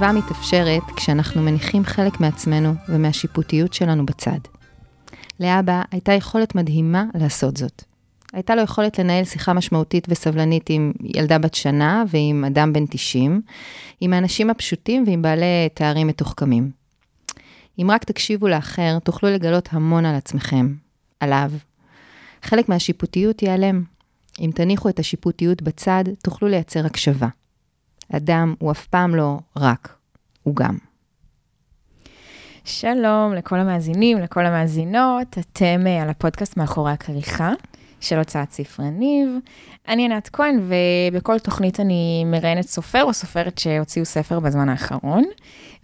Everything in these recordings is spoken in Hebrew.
הקשבה מתאפשרת כשאנחנו מניחים חלק מעצמנו ומהשיפוטיות שלנו בצד. לאבא הייתה יכולת מדהימה לעשות זאת. הייתה לו יכולת לנהל שיחה משמעותית וסבלנית עם ילדה בת שנה ועם אדם בן 90, עם האנשים הפשוטים ועם בעלי תארים מתוחכמים. אם רק תקשיבו לאחר, תוכלו לגלות המון על עצמכם, עליו. חלק מהשיפוטיות ייעלם. אם תניחו את השיפוטיות בצד, תוכלו לייצר הקשבה. אדם הוא אף פעם לא רק, הוא גם. שלום לכל המאזינים, לכל המאזינות, אתם אה, על הפודקאסט מאחורי הכריכה של הוצאת ספרי ניב. אני ענת כהן, ובכל תוכנית אני מראיינת סופר או סופרת שהוציאו ספר בזמן האחרון.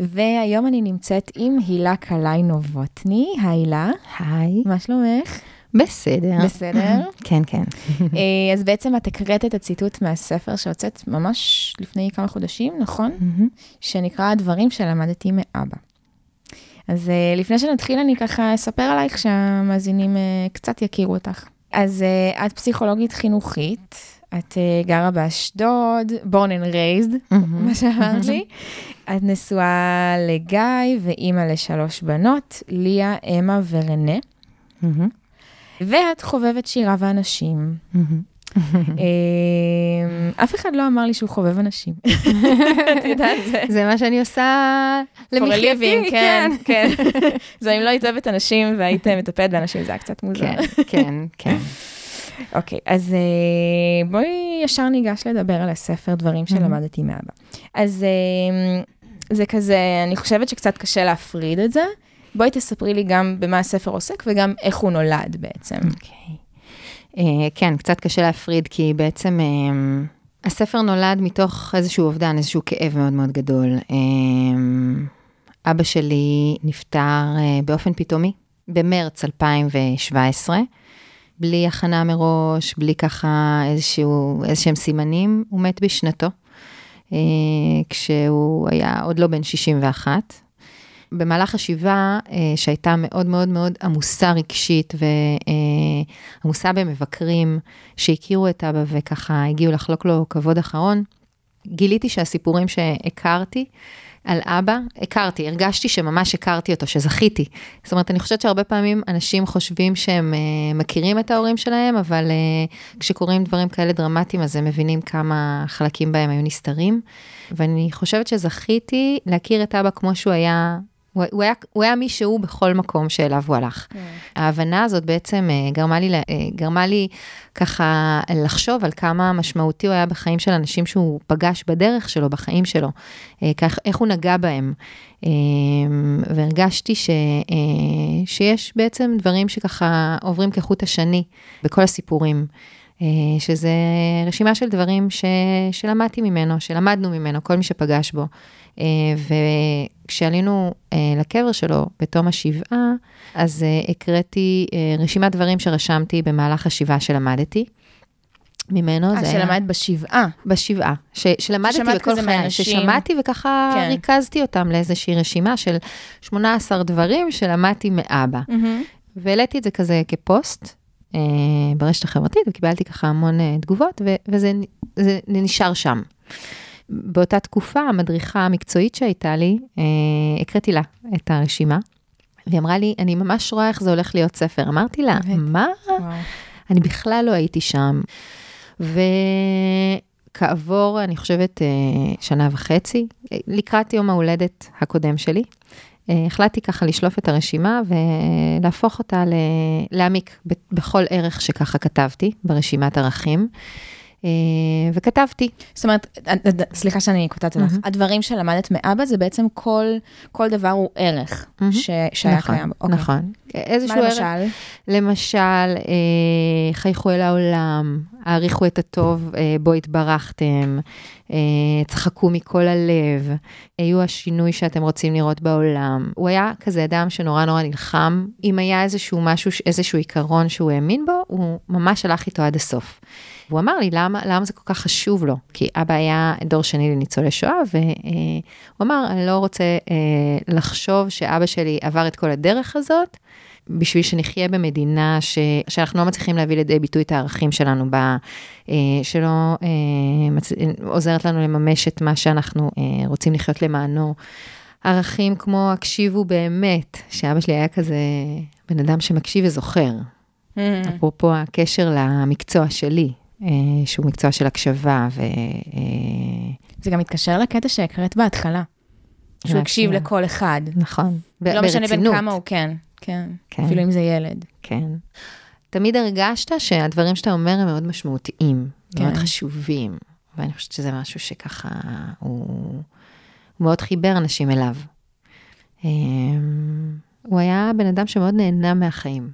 והיום אני נמצאת עם הילה קלעי נובוטני. היי הילה. היי. מה שלומך? בסדר. בסדר? כן, כן. אה, אז בעצם את הקראת את הציטוט מהספר שהוצאת ממש לפני כמה חודשים, נכון? שנקרא הדברים שלמדתי מאבא. אז אה, לפני שנתחיל, אני ככה אספר עלייך שהמאזינים אה, קצת יכירו אותך. אז את פסיכולוגית חינוכית, את גרה באשדוד, born and raised, מה שאמרת לי. את נשואה לגיא ואימא לשלוש בנות, ליה, אמה ורנה. ואת חובבת שירה ואנשים. אמ, אף אחד לא אמר לי שהוא חובב אנשים. את יודעת, זה... זה מה שאני עושה למחייתי, כן, כן. זה אם לא היית אוהבת אנשים והיית מטפלת באנשים, זה היה קצת מוזר. כן, כן, כן. אוקיי, אז אה, בואי ישר ניגש לדבר על הספר דברים שלמדתי מאבא. אז אמ, זה כזה, אני חושבת שקצת קשה להפריד את זה. בואי תספרי לי גם במה הספר עוסק וגם איך הוא נולד בעצם. אוקיי. Okay. Uh, כן, קצת קשה להפריד, כי בעצם uh, הספר נולד מתוך איזשהו אובדן, איזשהו כאב מאוד מאוד גדול. Uh, אבא שלי נפטר uh, באופן פתאומי, במרץ 2017, בלי הכנה מראש, בלי ככה איזשהו, איזשהם סימנים, הוא מת בשנתו, כשהוא היה עוד לא בן 61. במהלך השבעה, אה, שהייתה מאוד מאוד מאוד עמוסה רגשית ועמוסה במבקרים שהכירו את אבא וככה הגיעו לחלוק לו כבוד אחרון, גיליתי שהסיפורים שהכרתי, על אבא, הכרתי, הרגשתי שממש הכרתי אותו, שזכיתי. זאת אומרת, אני חושבת שהרבה פעמים אנשים חושבים שהם uh, מכירים את ההורים שלהם, אבל uh, כשקורים דברים כאלה דרמטיים, אז הם מבינים כמה חלקים בהם היו נסתרים. ואני חושבת שזכיתי להכיר את אבא כמו שהוא היה הוא, הוא, היה, הוא היה מי שהוא בכל מקום שאליו הוא הלך. כן. ההבנה הזאת בעצם אה, גרמה לי, אה, גרמה לי ככה לחשוב על כמה משמעותי הוא היה בחיים של אנשים שהוא פגש בדרך שלו, בחיים שלו, אה, כך, איך הוא נגע בהם. והרגשתי ש, שיש בעצם דברים שככה עוברים כחוט השני בכל הסיפורים. שזה רשימה של דברים ש, שלמדתי ממנו, שלמדנו ממנו, כל מי שפגש בו. וכשעלינו אה, לקבר שלו בתום השבעה, אז אה, הקראתי אה, רשימת דברים שרשמתי במהלך השבעה שלמדתי. ממנו, זה היה... שלמדת בשבעה. בשבעה, ש, שלמדתי בכל חיי, ששמעתי וככה כן. ריכזתי אותם לאיזושהי רשימה של 18 דברים שלמדתי מאבא. Mm-hmm. והעליתי את זה כזה כפוסט אה, ברשת החברתית, וקיבלתי ככה המון אה, תגובות, ו, וזה נשאר שם. באותה תקופה, המדריכה המקצועית שהייתה לי, אה, הקראתי לה את הרשימה, והיא אמרה לי, אני ממש רואה איך זה הולך להיות ספר. אמרתי לה, מה? וואו. אני בכלל לא הייתי שם. וכעבור, אני חושבת, אה, שנה וחצי, לקראת יום ההולדת הקודם שלי, אה, החלטתי ככה לשלוף את הרשימה ולהפוך אותה, להעמיק בכל ערך שככה כתבתי ברשימת ערכים. אה, וכתבתי. זאת אומרת, אה, אה, סליחה שאני קוטעת אותך, הדברים שלמדת מאבא זה בעצם כל, כל דבר הוא ערך ש, שהיה נכון, קיים. אוקיי. נכון. איזשהו ערך. מה למשל? למשל, חייכו אל העולם, העריכו את הטוב בו התברכתם, צחקו מכל הלב, היו השינוי שאתם רוצים לראות בעולם. הוא היה כזה אדם שנורא נורא נלחם. אם היה איזשהו משהו, איזשהו עיקרון שהוא האמין בו, הוא ממש הלך איתו עד הסוף. והוא אמר לי, למה, למה זה כל כך חשוב לו? כי אבא היה דור שני לניצולי שואה, והוא אמר, אני לא רוצה אה, לחשוב שאבא שלי עבר את כל הדרך הזאת, בשביל שנחיה במדינה ש, שאנחנו לא מצליחים להביא לידי ביטוי את הערכים שלנו בה, אה, שלא אה, מצ... עוזרת לנו לממש את מה שאנחנו אה, רוצים לחיות למענו. ערכים כמו הקשיבו באמת, שאבא שלי היה כזה בן אדם שמקשיב וזוכר. Mm. אפרופו הקשר למקצוע שלי, אה, שהוא מקצוע של הקשבה ו... אה, זה גם מתקשר לקטע שהקראת בהתחלה. שהוא הקשיב. לכל אחד. נכון, ב- לא משנה בין ברצינות. כמה הוא כן, כן. כן. אפילו אם זה ילד. כן. תמיד הרגשת שהדברים שאתה אומר הם מאוד משמעותיים, כן. מאוד חשובים, ואני חושבת שזה משהו שככה, הוא, הוא מאוד חיבר אנשים אליו. אמ, הוא היה בן אדם שמאוד נהנה מהחיים.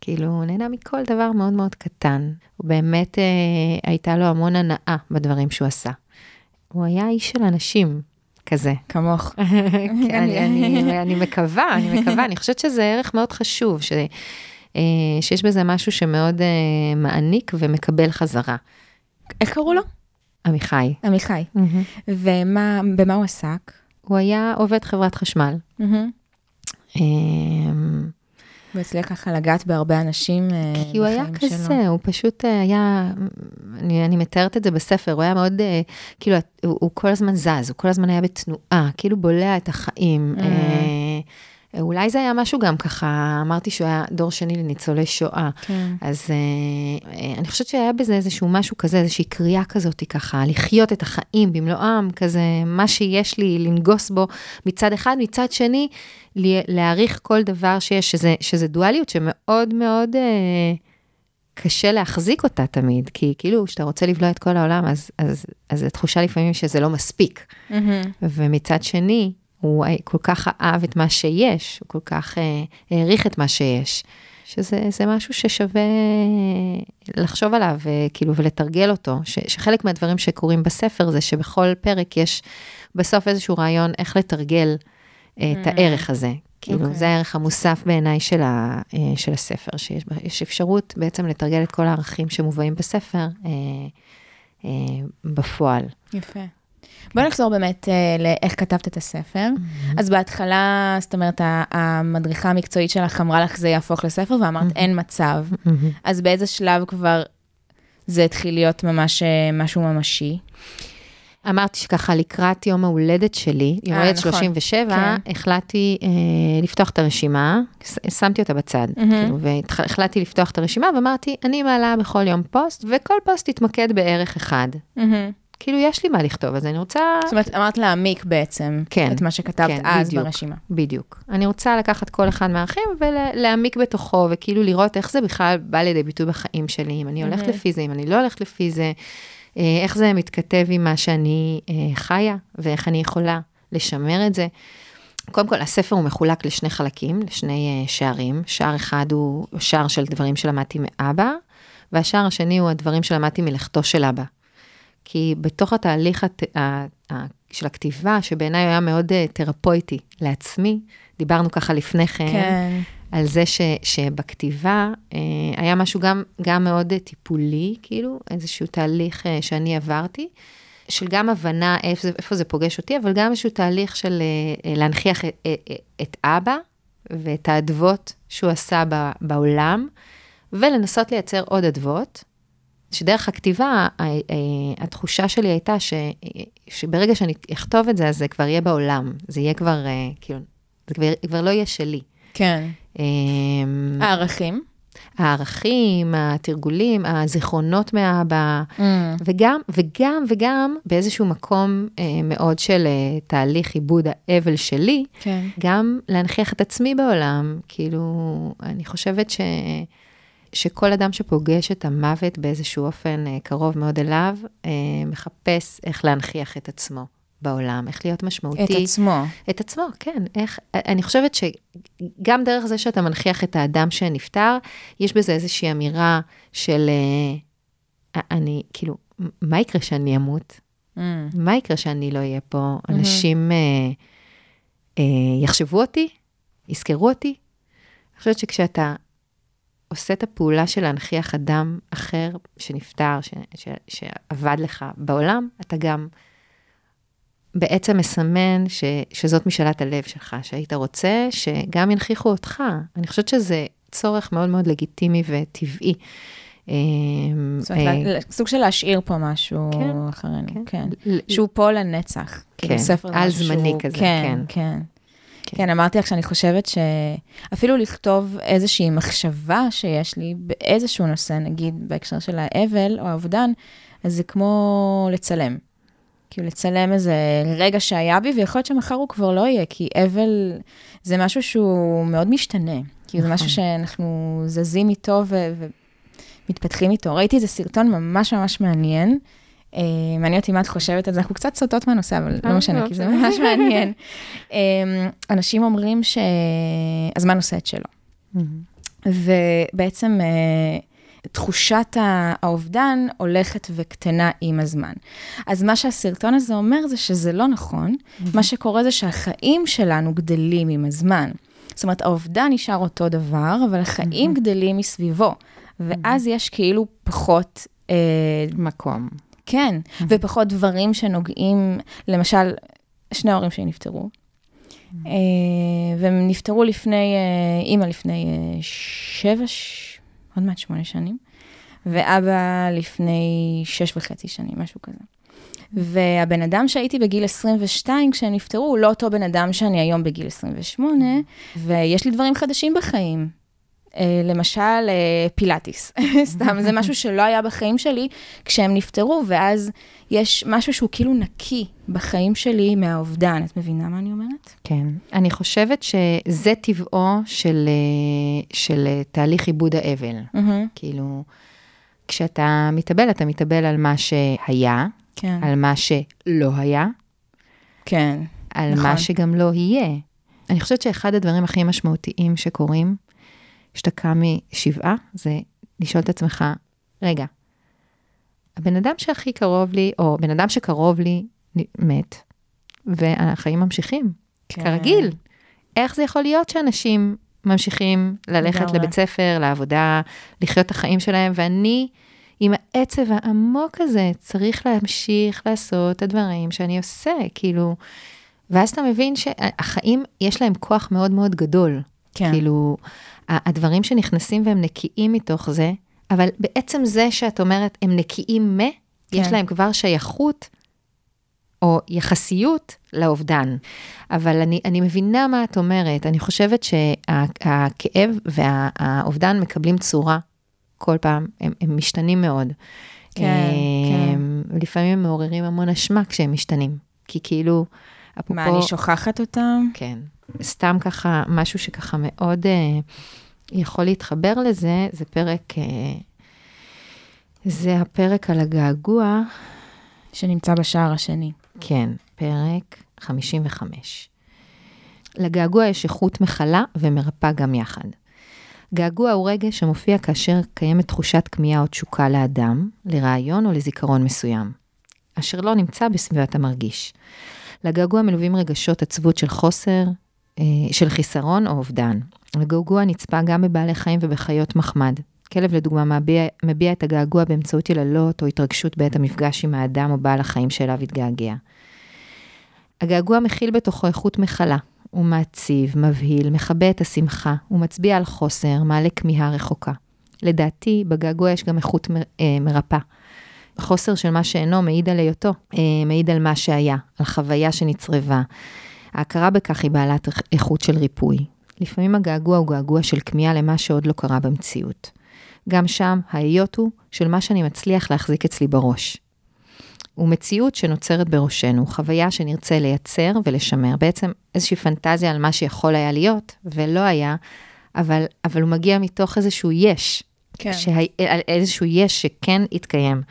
כאילו, הוא נהנה מכל דבר מאוד מאוד קטן. הוא באמת, אה, הייתה לו המון הנאה בדברים שהוא עשה. הוא היה איש של אנשים, כזה. כמוך. כן, אני, אני, אני מקווה, אני מקווה, אני חושבת שזה ערך מאוד חשוב, ש, אה, שיש בזה משהו שמאוד אה, מעניק ומקבל חזרה. איך קראו לו? עמיחי. עמיחי. ובמה הוא עסק? הוא היה עובד חברת חשמל. אה, הוא הצליח ככה לגעת בהרבה אנשים אה, בחיים שלו. כי הוא היה כזה, הוא פשוט אה, היה, אני, אני מתארת את זה בספר, הוא היה מאוד, אה, כאילו, הוא, הוא כל הזמן זז, הוא כל הזמן היה בתנועה, כאילו בולע את החיים. Mm. אה, אולי זה היה משהו גם ככה, אמרתי שהוא היה דור שני לניצולי שואה. כן. אז אה, אה, אני חושבת שהיה בזה איזשהו משהו כזה, איזושהי קריאה כזאת ככה, לחיות את החיים במלואם, כזה, מה שיש לי, לנגוס בו מצד אחד, מצד שני, להעריך כל דבר שיש, שזה, שזה דואליות שמאוד מאוד אה, קשה להחזיק אותה תמיד, כי כאילו, כשאתה רוצה לבלוע את כל העולם, אז, אז, אז התחושה לפעמים שזה לא מספיק. מהמם. ומצד שני, הוא כל כך אהב את מה שיש, הוא כל כך אה, העריך את מה שיש, שזה זה משהו ששווה לחשוב עליו, אה, כאילו, ולתרגל אותו, ש, שחלק מהדברים שקורים בספר זה שבכל פרק יש בסוף איזשהו רעיון איך לתרגל אה, את הערך הזה. כאילו, אוקיי. זה הערך המוסף בעיניי של, ה, אה, של הספר, שיש אפשרות בעצם לתרגל את כל הערכים שמובאים בספר אה, אה, בפועל. יפה. בוא נחזור באמת אה, לאיך כתבת את הספר. אז בהתחלה, זאת אומרת, המדריכה המקצועית שלך אמרה לך זה יהפוך לספר, ואמרת אין מצב. אז באיזה שלב כבר זה התחיל להיות ממש אה, משהו ממשי? אמרתי שככה לקראת יום ההולדת שלי, יום אה, ההולדת נכון. 37, כן. החלטתי אה, לפתוח את הרשימה, שמתי אותה בצד, מהמם. כאילו, והחלטתי לפתוח את הרשימה, ואמרתי, אני מעלה בכל יום פוסט, וכל פוסט יתמקד בערך אחד. כאילו, יש לי מה לכתוב, אז אני רוצה... זאת אומרת, אמרת להעמיק בעצם כן, את מה שכתבת כן, אז בדיוק. ברשימה. בדיוק. אני רוצה לקחת כל אחד מהערכים ולהעמיק בתוכו, וכאילו לראות איך זה בכלל בא לידי ביטוי בחיים שלי, אם אני הולכת. לפי זה, אם אני לא הולכת לפי זה, אה, איך זה מתכתב עם מה שאני אה, חיה, ואיך אני יכולה לשמר את זה. קודם כל, הספר הוא מחולק לשני חלקים, לשני אה, שערים. שער אחד הוא שער של דברים שלמדתי מאבא, והשער השני הוא הדברים שלמדתי מלכתו של אבא. כי בתוך התהליך הת... של הכתיבה, שבעיניי היה מאוד אה, תרפויטי לעצמי, דיברנו ככה לפני כן, כן. על זה ש, שבכתיבה אה, היה משהו גם, גם מאוד אה, טיפולי, כאילו, איזשהו תהליך שאני עברתי, של גם הבנה איפה זה, איפה זה פוגש אותי, אבל גם איזשהו תהליך של להנכיח את, את אבא ואת האדוות שהוא עשה ב, בעולם, ולנסות לייצר עוד אדוות. שדרך הכתיבה, התחושה שלי הייתה ש, שברגע שאני אכתוב את זה, אז זה כבר יהיה בעולם. זה יהיה כבר, אה, כאילו, זה כבר, כבר לא יהיה שלי. כן. אמ, הערכים? הערכים, התרגולים, הזיכרונות מאבא, וגם, וגם, וגם באיזשהו מקום אה, מאוד של אה, תהליך עיבוד האבל שלי, כן. גם להנכיח את עצמי בעולם. כאילו, אני חושבת ש... שכל אדם שפוגש את המוות באיזשהו אופן אה, קרוב מאוד אליו, אה, מחפש איך להנכיח את עצמו בעולם, איך להיות משמעותי. את עצמו. את עצמו, כן. איך, אני חושבת שגם דרך זה שאתה מנכיח את האדם שנפטר, יש בזה איזושהי אמירה של, אה, אני, כאילו, מה יקרה שאני אמות? Mm. מה יקרה שאני לא אהיה פה? אנשים אה, אה, יחשבו אותי? יזכרו אותי? אני חושבת שכשאתה עושה את הפעולה של להנכיח אדם אחר שנפטר, ש, ש, שעבד לך בעולם, אתה גם בעצם מסמן ש, שזאת משאלת הלב שלך, שהיית רוצה שגם ינכיחו אותך. אני חושבת שזה צורך מאוד מאוד לגיטימי וטבעי. זאת אומרת, סוג של להשאיר פה משהו כן, אחרינו, כן. כן. שהוא פה לנצח. כאילו, כן, על זמני כזה, כן. כן, כן. כן, אמרתי לך שאני חושבת שאפילו לכתוב איזושהי מחשבה שיש לי באיזשהו נושא, נגיד בהקשר של האבל או האובדן, אז זה כמו לצלם. כאילו לצלם איזה רגע שהיה בי, ויכול להיות שמחר הוא כבר לא יהיה, כי אבל זה משהו שהוא מאוד משתנה. כאילו זה משהו נכון. שאנחנו זזים איתו ו- ומתפתחים איתו. ראיתי איזה סרטון ממש ממש מעניין. Uh, מעניין אותי מה את חושבת על זה, אנחנו קצת סוטות מהנושא, אבל לא אה, משנה, כי זה אוקיי. ממש מעניין. Uh, אנשים אומרים שהזמן עושה את שלו. ובעצם תחושת האובדן הולכת וקטנה עם הזמן. אז מה שהסרטון הזה אומר זה שזה לא נכון. מה שקורה זה שהחיים שלנו גדלים עם הזמן. זאת אומרת, האובדן נשאר אותו דבר, אבל החיים. גדלים מסביבו, ואז. יש כאילו פחות... אה, מקום. כן, mm-hmm. ופחות דברים שנוגעים, למשל, שני ההורים שלי נפטרו. Mm-hmm. אה, והם נפטרו לפני, אה, אימא לפני אה, שבע, עוד מעט שמונה שנים, ואבא לפני שש וחצי שנים, משהו כזה. והבן אדם שהייתי בגיל 22 כשהם נפטרו, הוא לא אותו בן אדם שאני היום בגיל 28, ויש לי דברים חדשים בחיים. אה, למשל, אה, פילאטיס, סתם, זה משהו שלא היה בחיים שלי כשהם נפטרו, ואז יש משהו שהוא כאילו נקי בחיים שלי מהאובדן. את מבינה מה אני אומרת? כן. אני חושבת שזה טבעו של, אה, של תהליך עיבוד האבל. Mm-hmm. כאילו, כשאתה מתאבל, אתה מתאבל על מה שהיה, כן. על מה שלא היה. כן, על נכון. מה שגם לא יהיה. אני חושבת שאחד הדברים הכי משמעותיים שקורים, כשאתה קם משבעה, זה לשאול את עצמך, רגע, הבן אדם שהכי קרוב לי, או בן אדם שקרוב לי, מת, והחיים ממשיכים, כן. כרגיל. איך זה יכול להיות שאנשים ממשיכים ללכת. לבית ספר, לעבודה, לחיות את החיים שלהם, ואני, עם העצב העמוק הזה, צריך להמשיך לעשות את הדברים שאני עושה, כאילו, ואז אתה מבין שהחיים, יש להם כוח מאוד מאוד גדול. כן. כאילו, הדברים שנכנסים והם נקיים מתוך זה, אבל בעצם זה שאת אומרת, הם נקיים מ, כן. יש להם כבר שייכות או יחסיות לאובדן. אבל אני, אני מבינה מה את אומרת, אני חושבת שהכאב והאובדן מקבלים צורה כל פעם, הם, הם משתנים מאוד. כן, כן. לפעמים הם מעוררים המון אשמה כשהם משתנים, כי כאילו, אפרופו... מה, אני שוכחת אותם? כן. סתם ככה, משהו שככה מאוד אה, יכול להתחבר לזה, זה פרק, אה, זה הפרק על הגעגוע. שנמצא בשער השני. כן, פרק 55. לגעגוע יש איכות מכלה ומרפא גם יחד. געגוע הוא רגש שמופיע כאשר קיימת תחושת כמיהה או תשוקה לאדם, לרעיון או לזיכרון מסוים, אשר לא נמצא בסביבת המרגיש. לגעגוע מלווים רגשות עצבות של חוסר, אה, של חיסרון או אובדן. הגעגוע נצפה גם בבעלי חיים ובחיות מחמד. כלב לדוגמה מביע, מביע את הגעגוע באמצעות יללות או התרגשות בעת המפגש עם האדם או בעל החיים שאליו התגעגע. הגעגוע מכיל בתוכו איכות מכלה. הוא מעציב, מבהיל, מכבה את השמחה, הוא מצביע על חוסר, מעלה כמיהה רחוקה. לדעתי, בגעגוע יש גם איכות מ, אה, מרפא. חוסר של מה שאינו מעיד על היותו, אה, מעיד על מה שהיה, על חוויה שנצרבה. ההכרה בכך היא בעלת איכות של ריפוי. לפעמים הגעגוע הוא געגוע של כמיהה למה שעוד לא קרה במציאות. גם שם, ההיות הוא של מה שאני מצליח להחזיק אצלי בראש. הוא מציאות שנוצרת בראשנו, חוויה שנרצה לייצר ולשמר. בעצם איזושהי פנטזיה על מה שיכול היה להיות ולא היה, אבל, אבל הוא מגיע מתוך איזשהו יש. כן. שה, איזשהו יש שכן התקיים.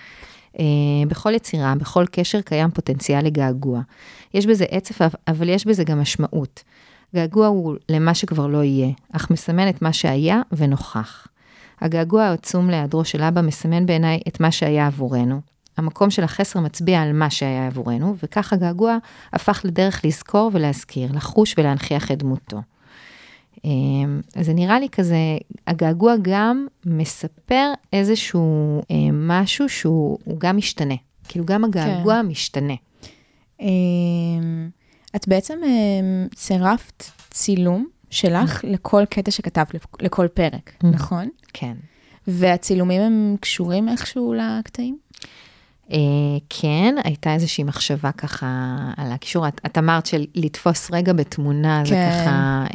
Uh, בכל יצירה, בכל קשר קיים פוטנציאל לגעגוע. יש בזה עצב, אבל יש בזה גם משמעות. געגוע הוא למה שכבר לא יהיה, אך מסמן את מה שהיה ונוכח. הגעגוע העצום להיעדרו של אבא מסמן בעיניי את מה שהיה עבורנו. המקום של החסר מצביע על מה שהיה עבורנו, וכך הגעגוע הפך לדרך לזכור ולהזכיר, לחוש ולהנכיח את דמותו. אמ, אז זה נראה לי כזה, הגעגוע גם מספר איזשהו אה, משהו שהוא גם משתנה. כאילו גם הגעגוע כן. משתנה. אמ, את בעצם אמ, צירפת צילום שלך לכל קטע שכתבת, לכל פרק, נכון? כן. והצילומים הם קשורים איכשהו לקטעים? אה, כן, הייתה איזושהי מחשבה ככה על הקישור. את, את אמרת של לתפוס רגע בתמונה, זה כן. ככה...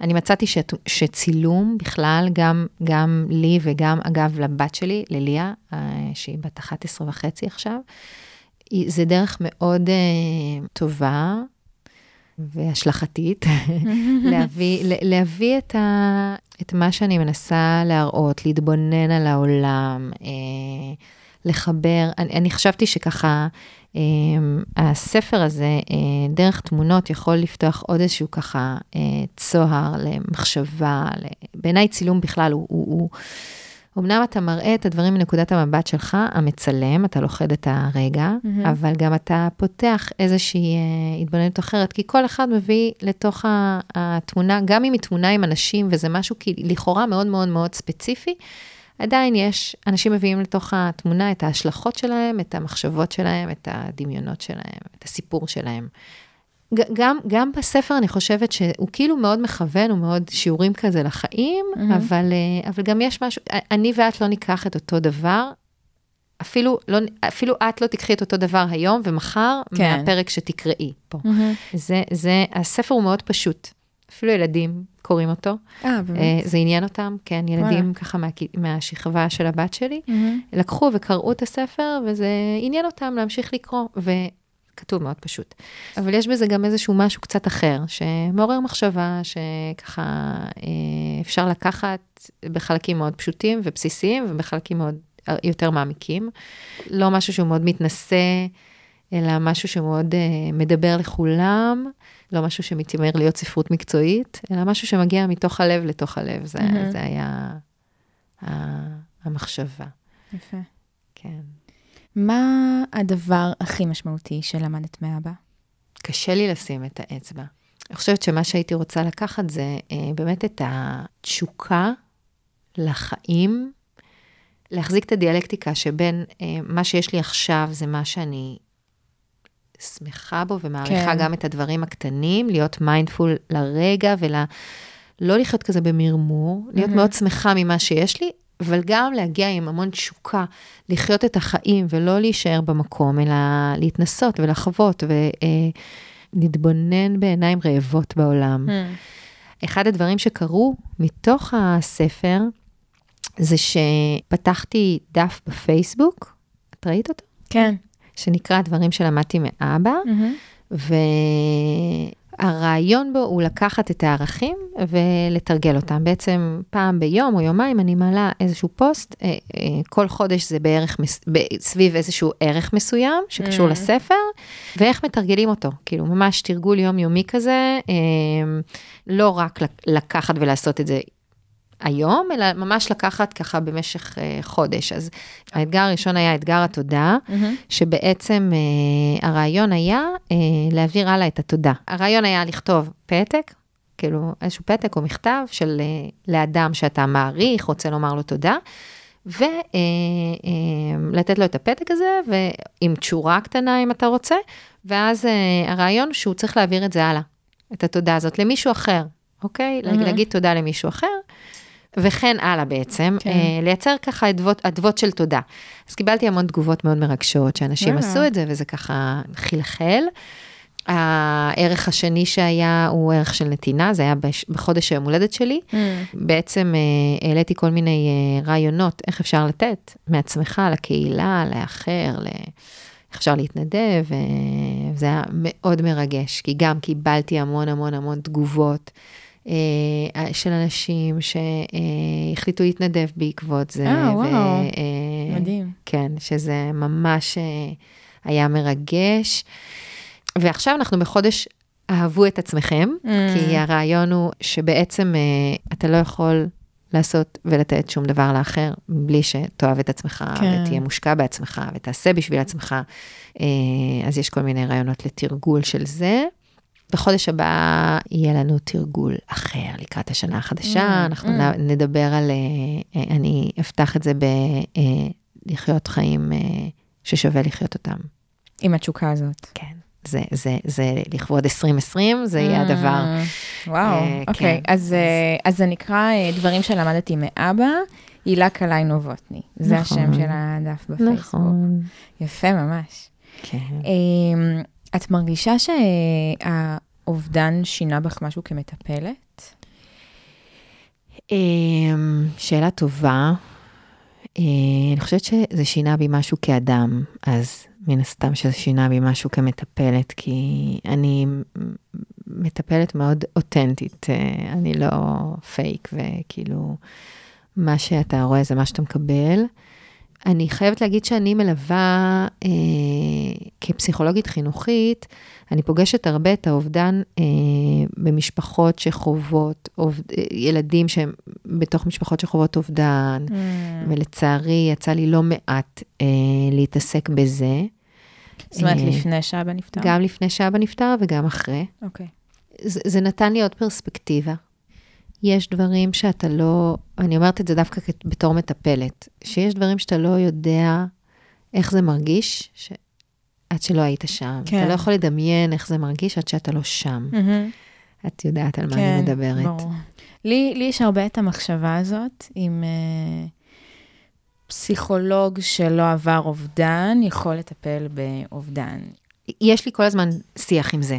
אני מצאתי שת, שצילום בכלל, גם, גם לי וגם, אגב, לבת שלי, לליה, אה, שהיא בת 11 וחצי עכשיו, היא- זה דרך מאוד אה, טובה והשלכתית להביא, להביא את, ה, את מה שאני מנסה להראות, להתבונן על העולם, אה, לחבר. אני, אני חשבתי שככה, הספר הזה, אה, דרך תמונות, יכול לפתוח עוד איזשהו ככה אה, צוהר למחשבה. בעיניי צילום בכלל הוא... הוא, הוא אמנם אתה מראה את הדברים מנקודת המבט שלך, המצלם, אתה לוכד את הרגע, מהמם. אבל גם אתה פותח איזושהי אה, התבוננות אחרת, כי כל אחד מביא לתוך התמונה, גם אם היא תמונה עם אנשים, וזה משהו כי לכאורה מאוד מאוד מאוד ספציפי, עדיין יש, אנשים מביאים לתוך התמונה את ההשלכות שלהם, את המחשבות שלהם, את הדמיונות שלהם, את הסיפור שלהם. גם, גם בספר אני חושבת שהוא כאילו מאוד מכוון, הוא מאוד שיעורים כזה לחיים, מהמם. אבל, אה, אבל גם יש משהו, אני ואת לא ניקח את אותו דבר, אפילו, לא, אפילו את לא תיקחי את אותו דבר היום ומחר, כן. מהפרק שתקראי פה. זה, זה, הספר הוא מאוד פשוט, אפילו ילדים קוראים אותו, אה, אה, באמת? זה עניין אותם, כן, ילדים וואלה. ככה מה, מהשכבה של הבת שלי, מהמם. לקחו וקראו את הספר, וזה עניין אותם להמשיך לקרוא, וכתוב מאוד פשוט. אבל יש בזה גם איזשהו משהו קצת אחר, שמעורר מחשבה, שככה אה, אפשר לקחת בחלקים מאוד פשוטים ובסיסיים, ובחלקים מאוד יותר מעמיקים. לא משהו שהוא מאוד מתנשא, אלא משהו שמאוד אה, מדבר לכולם, לא משהו שמתיימר להיות ספרות מקצועית, אלא משהו שמגיע מתוך הלב לתוך הלב. זה, מהמם. זה היה ה- המחשבה. יפה. כן. מה הדבר הכי משמעותי שלמדת מאבא? קשה לי לשים את האצבע. אני חושבת שמה שהייתי רוצה לקחת זה אה, באמת את התשוקה לחיים, להחזיק את הדיאלקטיקה שבין אה, מה שיש לי עכשיו זה מה שאני שמחה בו ומעריכה כן. גם את הדברים הקטנים, להיות מיינדפול לרגע ולא לא לחיות כזה במרמור, להיות מהמם. מאוד שמחה ממה שיש לי, אבל גם להגיע עם המון תשוקה, לחיות את החיים ולא להישאר במקום, אלא להתנסות ולחוות ולהתבונן בעיניים רעבות בעולם. אחד הדברים שקרו מתוך הספר, זה שפתחתי דף בפייסבוק, את ראית אותו? כן. שנקרא דברים שלמדתי מאבא, והרעיון בו הוא לקחת את הערכים ולתרגל אותם. בעצם פעם ביום או יומיים אני מעלה איזשהו פוסט, אה, אה, כל חודש זה בערך, סביב איזשהו ערך מסוים שקשור Mm. לספר, ואיך מתרגלים אותו, כאילו ממש תרגול יומיומי כזה, אה, לא רק לק- לקחת ולעשות את זה. היום, אלא ממש לקחת ככה במשך אה, חודש. אז האתגר הראשון היה אתגר התודה, שבעצם אה, הרעיון היה אה, להעביר הלאה את התודה. הרעיון היה לכתוב פתק, כאילו איזשהו פתק או מכתב של אה, לאדם שאתה מעריך, רוצה לומר לו תודה, ולתת לו את הפתק הזה, ועם תשורה קטנה אם אתה רוצה, ואז אה, הרעיון הוא שהוא צריך להעביר את זה הלאה, את התודה הזאת, למישהו אחר, אוקיי? מהמם. להגיד תודה למישהו אחר. וכן הלאה בעצם, כן. אה, לייצר ככה אדוות, אדוות של תודה. אז קיבלתי המון תגובות מאוד מרגשות, שאנשים וואלה. עשו את זה, וזה ככה חלחל. הערך השני שהיה הוא ערך של נתינה, זה היה בחודש היום הולדת שלי. בעצם אה, העליתי כל מיני אה, רעיונות, איך אפשר לתת מעצמך לקהילה, לאחר, ל... איך אפשר להתנדב, אה, זה היה מאוד מרגש, כי גם קיבלתי המון המון המון תגובות אה, של אנשים שהחליטו להתנדב בעקבות זה. אה, וואו. אה, מדהים. כן, שזה ממש אה, היה מרגש. ועכשיו אנחנו בחודש אהבו את עצמכם, Mm. כי הרעיון הוא שבעצם אה, אתה לא יכול לעשות ולתת שום דבר לאחר בלי שתאהב את עצמך, כן. ותהיה מושקע בעצמך, ותעשה בשביל עצמך. אה, אז יש כל מיני רעיונות לתרגול של זה. בחודש הבא יהיה לנו תרגול אחר לקראת השנה החדשה, Mm, אנחנו mm. נדבר על, אה, אה, אני אפתח את זה ב... אה, חיים ששווה לחיות אותם. עם התשוקה הזאת. כן. זה, זה, זה לכבוד 2020, זה יהיה הדבר. וואו, אוקיי. כן. אז אה, אז זה נקרא דברים שלמדתי מאבא, הילה קלעי נובוטני. זה נכון. השם של הדף בפייסבוק. נכון. יפה ממש. כן. אמ, את מרגישה שהאובדן שינה בך משהו כמטפלת? אמ, שאלה טובה. אה, אני חושבת שזה שינה בי משהו כאדם, אז מן הסתם שזה שינה בי משהו כמטפלת, כי אני מטפלת מאוד אותנטית, אה, אני לא פייק, וכאילו, מה שאתה רואה זה מה שאתה מקבל. אני חייבת להגיד שאני מלווה אה, כפסיכולוגית חינוכית, אני פוגשת הרבה את האובדן אה, במשפחות שחוות, אובד, אה, ילדים שהם בתוך משפחות שחוות אובדן, ולצערי יצא לי לא מעט אה, להתעסק בזה. זאת אומרת, אה, לפני שאבא נפטר? גם לפני שאבא נפטר וגם אחרי. אוקיי. זה, זה נתן לי עוד פרספקטיבה. יש דברים שאתה לא, אני אומרת את זה דווקא בתור מטפלת, שיש דברים שאתה לא יודע איך זה מרגיש, ש... עד שלא היית שם. כן. אתה לא יכול לדמיין איך זה מרגיש עד שאתה לא שם. מהמם. את יודעת על מה כן, אני מדברת. ברור. לי, לי יש הרבה את המחשבה הזאת, עם אה, פסיכולוג שלא עבר אובדן, יכול לטפל באובדן. יש לי כל הזמן שיח עם זה.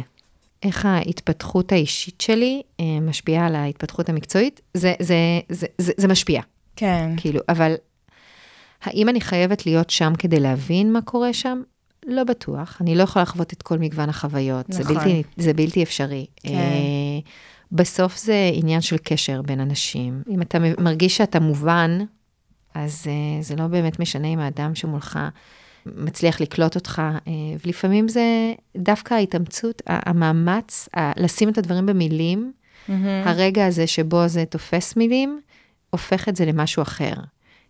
איך ההתפתחות האישית שלי אה, משפיעה על ההתפתחות המקצועית, זה, זה, זה, זה, זה משפיע. כן. כאילו, אבל האם אני חייבת להיות שם כדי להבין מה קורה שם? לא בטוח. אני לא יכולה לחוות את כל מגוון החוויות. זה, נכון. בלתי, זה בלתי אפשרי. כן. אה, בסוף זה עניין של קשר בין אנשים. אם אתה מרגיש שאתה מובן, אז אה, זה לא באמת משנה אם האדם שמולך מצליח לקלוט אותך, אה, ולפעמים זה דווקא ההתאמצות, המאמץ, לשים את הדברים במילים, מהמם. הרגע הזה שבו זה תופס מילים, הופך את זה למשהו אחר.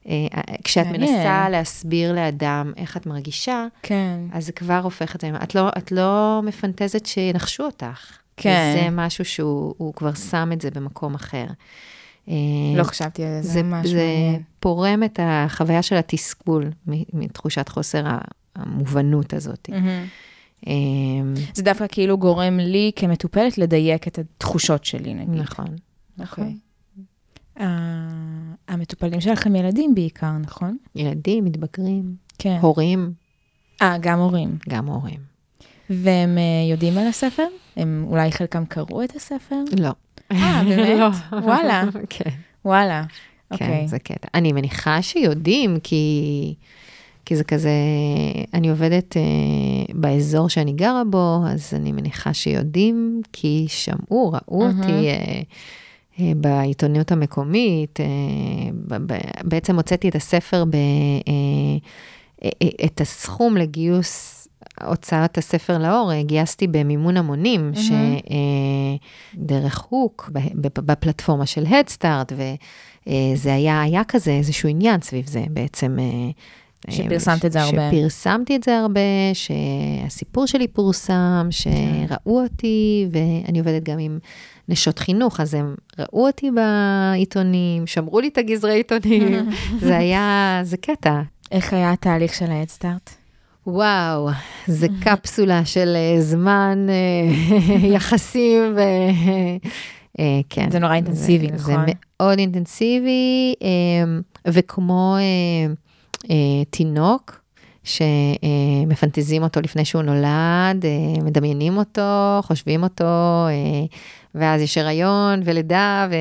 אה, כשאת מעניין. מנסה להסביר לאדם איך את מרגישה, כן. אז זה כבר הופך את זה, את לא, את לא מפנטזת שינחשו אותך. כן. זה משהו שהוא הוא כבר שם את זה במקום אחר. אה, לא חשבתי על זה, זה, ממש זה מעניין. פורם את החוויה של התסכול מתחושת חוסר המובנות הזאת. אה, זה דווקא כאילו גורם לי כמטופלת לדייק את התחושות שלי, נגיד. נכון. נכון. המטופלים שלכם ילדים בעיקר, נכון? ילדים, מתבגרים, כן. הורים, אה, גם הורים. גם הורים. והם אה, יודעים על הספר? הם אולי חלקם קראו את הספר? לא. אה, באמת? לא. וואלה. כן. וואלה. כן, אוקיי. זה קטע. אני מניחה שיודעים, כי, כי זה כזה, אני עובדת אה, באזור שאני גרה בו, אז אני מניחה שיודעים, כי שמעו, ראו מהמם. אותי אה, אה, בעיתונות המקומית. אה, ב- ב- בעצם הוצאתי את הספר, ב, אה, אה, אה, את הסכום לגיוס הוצאת הספר לאור, אה, גייסתי במימון המונים, מהמם. שדרך הוק, ב- ב- בפלטפורמה של הדסטארט, וזה היה, היה כזה איזשהו עניין סביב זה בעצם. אה, שפרסמת את זה הרבה. שפרסמתי את זה הרבה, שהסיפור שלי פורסם, שראו אותי, ואני עובדת גם עם נשות חינוך, אז הם ראו אותי בעיתונים, שמרו לי את הגזרי עיתונים, זה היה, זה קטע. איך היה התהליך של ההדסטארט? וואו, זה קפסולה של אה, זמן, אה, יחסים, ו... אה, כן. זה נורא אינטנסיבי, נכון? זה מאוד אינטנסיבי, אה, וכמו תינוק, שמפנטזים אותו לפני שהוא נולד, מדמיינים אותו, חושבים אותו, ואז יש הריון ולידה, ו...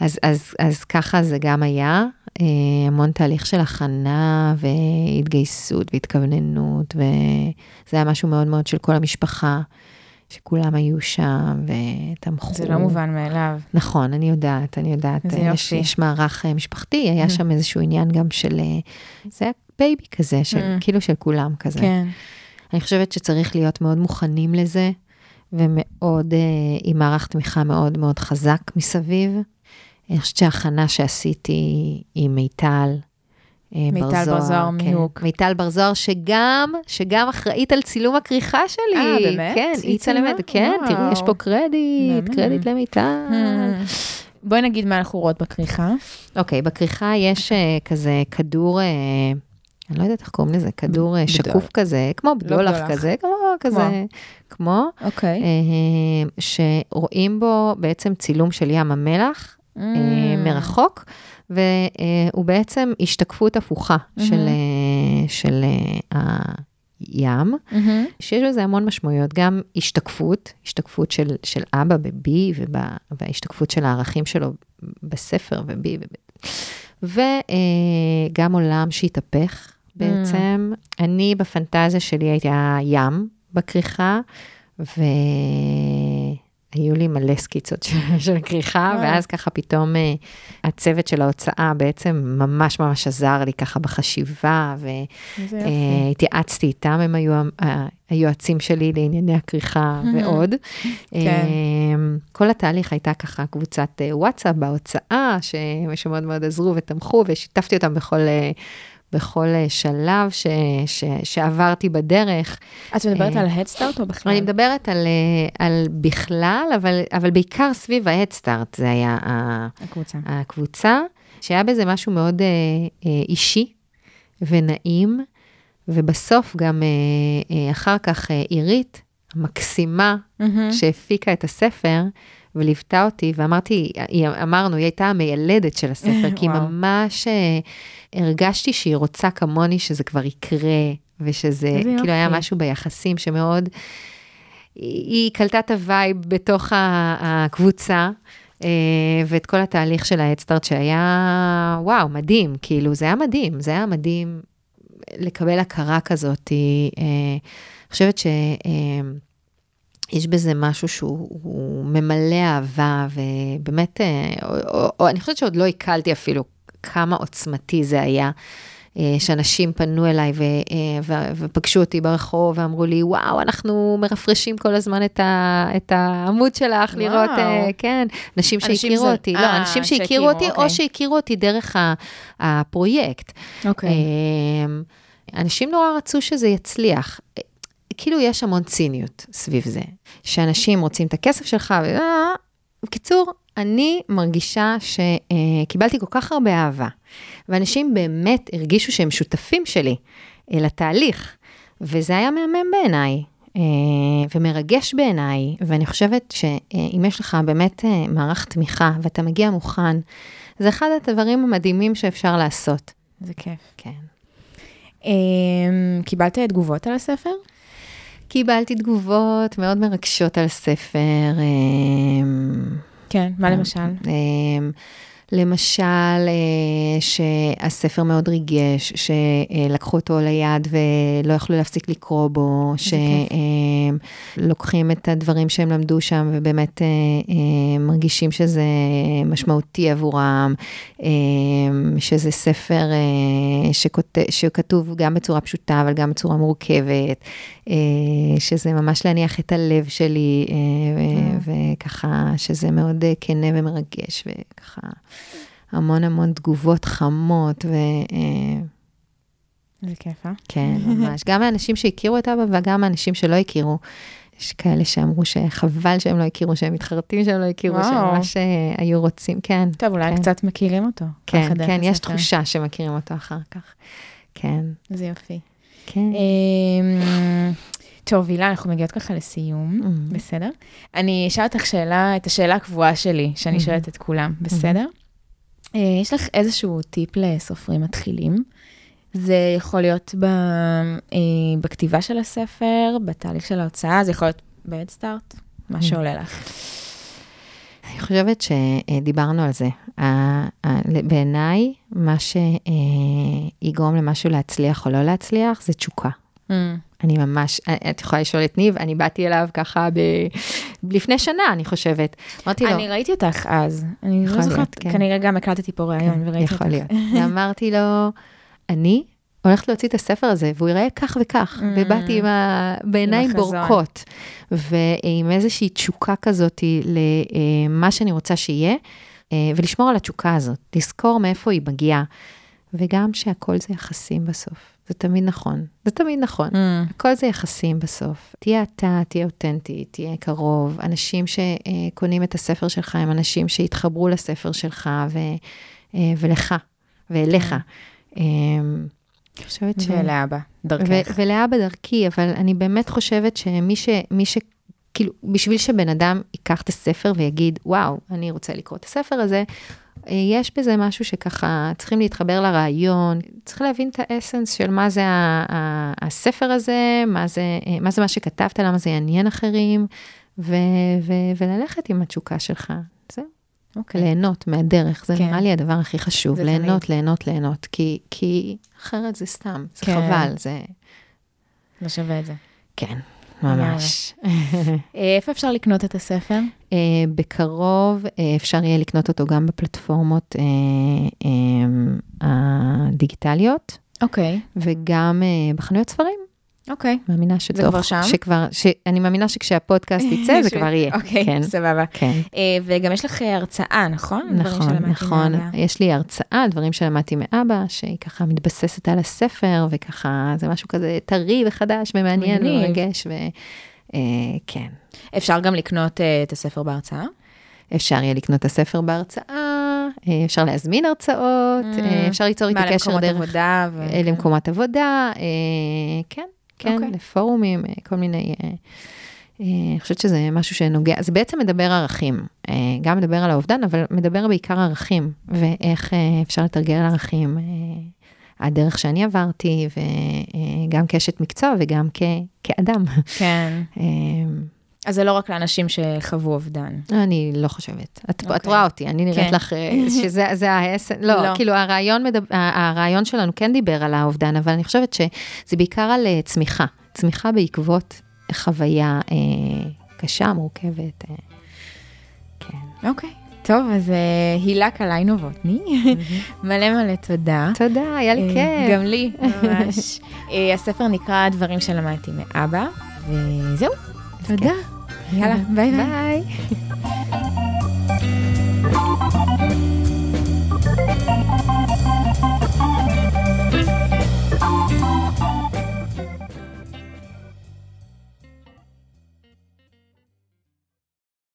אז, אז, אז ככה זה גם היה. אה, המון תהליך של הכנה והתגייסות והתכווננות, וזה היה משהו מאוד מאוד של כל המשפחה, שכולם היו שם ותמכו. זה לא מובן מאליו. נכון, אני יודעת, אני יודעת. איזה יש, יופי. יש מערך אה, משפחתי, היה שם איזשהו עניין גם של, אה, זה היה בייבי כזה, של, אממ. כאילו של כולם כזה. כן. אני חושבת שצריך להיות מאוד מוכנים לזה, ומאוד, אה, עם מערך תמיכה מאוד מאוד חזק מסביב. אני חושבת שההכנה שעשיתי עם מיטל, אה, מיטל בר זוהר, כן. מהוק. מיטל בר זוהר, שגם, שגם אחראית על צילום הכריכה שלי. אה, באמת? כן, היא? צלמת, כן, תראי, יש פה וואו. קרדיט, מהמם. קרדיט למיטל. בואי נגיד מה אנחנו רואות בכריכה. אוקיי, בכריכה יש אה, כזה כדור, אה, אני לא יודעת איך קוראים לזה, כדור בדולח. שקוף כזה, כמו בדולח בדולח. כזה, כמו כזה, כמו, אוקיי. אה, שרואים בו בעצם צילום של ים המלח Mm. אה, מרחוק, והוא בעצם השתקפות הפוכה של, אה, של אה, הים, מהמם. שיש בזה המון משמעויות, גם השתקפות, השתקפות של, של אבא בבי, וב, וההשתקפות של הערכים שלו בספר ובי, וב, וגם עולם שהתהפך בעצם. אני בפנטזיה שלי הייתי הים בכריכה, והיו לי מלא סקיצות של, של כריכה. ואז ככה פתאום אה, הצוות של ההוצאה בעצם ממש ממש עזר לי ככה בחשיבה, ו... איזה אה, איתם, הם היו ה- היועצים שלי לענייני הכריכה ועוד. כן. אה, כל התהליך הייתה ככה קבוצת אה, וואטסאפ בהוצאה, שמאוד מאוד עזרו ותמכו, ושיתפתי אותם בכל... בכל אה, שלב ש, ש, שעברתי בדרך. את מדברת אה, על הדסטארט או בכלל? אני מדברת על, אה, על בכלל, אבל, אבל בעיקר סביב ההדסטארט, זה היה הקבוצה. הקבוצה, שהיה בזה משהו מאוד אה, אה, אישי ונעים, ובסוף גם אה, אה, אחר כך אה, עירית, המקסימה, מהמם. שהפיקה את הספר, וליוותה אותי, ואמרתי, היא- אמרנו, היא הייתה המיילדת של הספר, כי וואו. ממש אה, הרגשתי שהיא רוצה כמוני שזה כבר יקרה, ושזה, כאילו היה יופי. משהו ביחסים שמאוד, היא, היא קלטה את ה vibe בתוך הקבוצה. אה, ואת כל התהליך של ההדסטארט שהיה, וואו, מדהים, כאילו, זה היה מדהים, זה היה מדהים לקבל הכרה כזאת. אה, אני חושבת ש... יש בזה משהו שהוא הוא ממלא אהבה, ובאמת, אה, או, או, או, אני חושבת שעוד לא עיכלתי אפילו כמה עוצמתי זה היה. אה, שאנשים פנו אליי ו, אה, ו, ופגשו אותי ברחוב ואמרו לי, וואו, אנחנו מרפרשים כל הזמן את, ה, את העמוד שלך, וואו. לראות, כן, אנשים אנשים שהכירו זה- אותי, לא, אה, אנשים שהכירו, אותי, אוקיי. או שהכירו אותי דרך הפרויקט. אוקיי. אנשים נורא רצו שזה יצליח. כאילו יש המון ציניות סביב זה, שאנשים רוצים את הכסף שלך, ו... אה, בקיצור, אני מרגישה שקיבלתי כל כך הרבה אהבה, ואנשים באמת הרגישו שהם שותפים שלי אה, לתהליך, וזה היה מהמם בעיניי. אה, ומרגש בעיניי, ואני חושבת שאם יש לך באמת אה, מערך תמיכה ואתה מגיע מוכן, זה אחד הדברים המדהימים שאפשר לעשות. איזה כיף. כן. אמ, קיבלת תגובות על הספר? קיבלתי תגובות מאוד מרגשות על הספר. אמ, כן, מה למשל? למשל, אה, שהספר מאוד ריגש, שלקחו אותו ליד ולא יכלו להפסיק לקרוא בו. שלוקחים את הדברים שהם למדו שם ובאמת אה, אה, מרגישים שזה משמעותי עבורם, אה, שזה ספר אה, שכות- שכתוב גם בצורה פשוטה, אבל גם בצורה מורכבת, אה, שזה ממש להניח את הלב שלי, אה, ו- וככה, שזה מאוד אה, כנה ומרגש, וככה המון המון תגובות חמות, וכן, איזה כיף, אה? ממש. גם האנשים שהכירו את אבא וגם האנשים שלא הכירו. יש כאלה שאמרו שחבל שהם לא הכירו, שהם מתחרטים שהם לא הכירו, שהם. ממש אה, היו רוצים, כן. טוב, אולי כן. קצת מכירים אותו. כן, כן, יש הספר. תחושה שמכירים אותו אחר כך. כן, איזה יופי. כן. אמ, טוב, הילה, אנחנו מגיעות ככה לסיום, Mm. בסדר? אני אשאל אותך שאלה, את השאלה הקבועה שלי, שאני Mhm. שואלת את כולם, בסדר? אה, יש לך איזשהו טיפ לסופרים מתחילים? זה יכול להיות ב, אה, בכתיבה של הספר, בתהליך של ההוצאה, זה יכול להיות בהדסטארט, מה Mm. שעולה לך. אני חושבת שדיברנו על זה. בעיניי, מה שיגרום למשהו להצליח או לא להצליח, זה תשוקה. אני ממש, את יכולה לשאול את ניב, אני באתי אליו ככה ב... לפני שנה, אני חושבת. אמרתי לו, אני ראיתי אותך אז, אני לא זוכרת, כן. כנראה גם הקלטתי פה ראיון כן, וראיתי אותך. יכול להיות. ואמרתי לו, אני הולכת להוציא את הספר הזה, והוא ייראה כך וכך. Mm. ובאתי עם ה... בעיניים. בורקות, ועם איזושהי תשוקה כזאת למה שאני רוצה שיהיה, אה, ולשמור על התשוקה הזאת, לזכור מאיפה היא מגיעה, וגם שהכל זה יחסים בסוף. זה תמיד נכון, זה תמיד נכון. Mm. הכל זה יחסים בסוף. תהיה אתה, תהיה אותנטי, תהיה קרוב. אנשים שקונים את הספר שלך הם אנשים שהתחברו לספר שלך ו, אה, ולך ואליך. אמ, אני חושבת ש... ולאבא, ו- דרכך. ולאבא דרכי, אבל אני באמת חושבת שמי ש... מי ש... כאילו, בשביל שבן אדם ייקח את הספר ויגיד, וואו, אני רוצה לקרוא את הספר הזה, יש בזה משהו שככה צריכים להתחבר לרעיון, צריך להבין את האסנס של מה זה הספר הזה, מה זה, אה, מה זה מה שכתבת, למה זה יעניין אחרים, ו- ו- וללכת עם התשוקה שלך. זהו. אוקיי. ליהנות מהדרך, זה כן. נראה לי הדבר הכי חשוב, ליהנות, ליהנות, ליהנות, כי, כי אחרת זה סתם, זה כן. חבל, זה... לא שווה את זה. כן, ממש. אה, איפה אפשר לקנות את הספר? אה, בקרוב אה, אפשר יהיה לקנות אותו גם בפלטפורמות הדיגיטליות, אוקיי, וגם בחנויות ספרים. אוקיי. מאמינה שתוך... כבר שם? שכבר, ש, אני מאמינה שכשהפודקאסט יצא, זה כבר יהיה. אוקיי, כן, סבבה. כן. אה, וגם יש לך אה, הרצאה, נכון? נכון, נכון. מאבא. יש לי הרצאה, דברים שלמדתי מאבא, שהיא ככה מתבססת על הספר, וככה זה משהו כזה טרי וחדש ומעניין. ומרגש, וכן. אפשר גם לקנות אה, את הספר בהרצאה? אפשר יהיה לקנות את הספר בהרצאה, אה, אפשר להזמין הרצאות, Mm. אה, אפשר ליצור איתי מה, קשר למקומות דרך... עבודה? ו- אה, למקומות עבודה, אה, כן, כן, אוקיי. לפורומים, אה, כל מיני... אה, אה, אני חושבת שזה משהו שנוגע, זה בעצם מדבר ערכים, גם מדבר על האובדן, אבל מדבר בעיקר ערכים, ואיך אפשר לתרגל ערכים, אה, הדרך שאני עברתי, וגם כאשת מקצוע וגם כ- כאדם. כן. אז זה לא רק לאנשים שחוו אובדן. אני לא חושבת. את, את אוקיי. רואה אותי, אני נראית כן. לך אה, שזה זה האסן, לא, לא. כאילו הרעיון, מדבר, הרעיון שלנו כן דיבר על האובדן, אבל אני חושבת שזה בעיקר על אה, צמיחה, צמיחה בעקבות חוויה אה, קשה, מורכבת. אה, כן. אוקיי. טוב, אז אה, הילה קלעי נובוטני, מלא מלא תודה. תודה, היה לי כיף. גם לי, ממש. הספר נקרא דברים שלמדתי מאבא, וזהו. אז תודה. יאללה, ביי. ביי.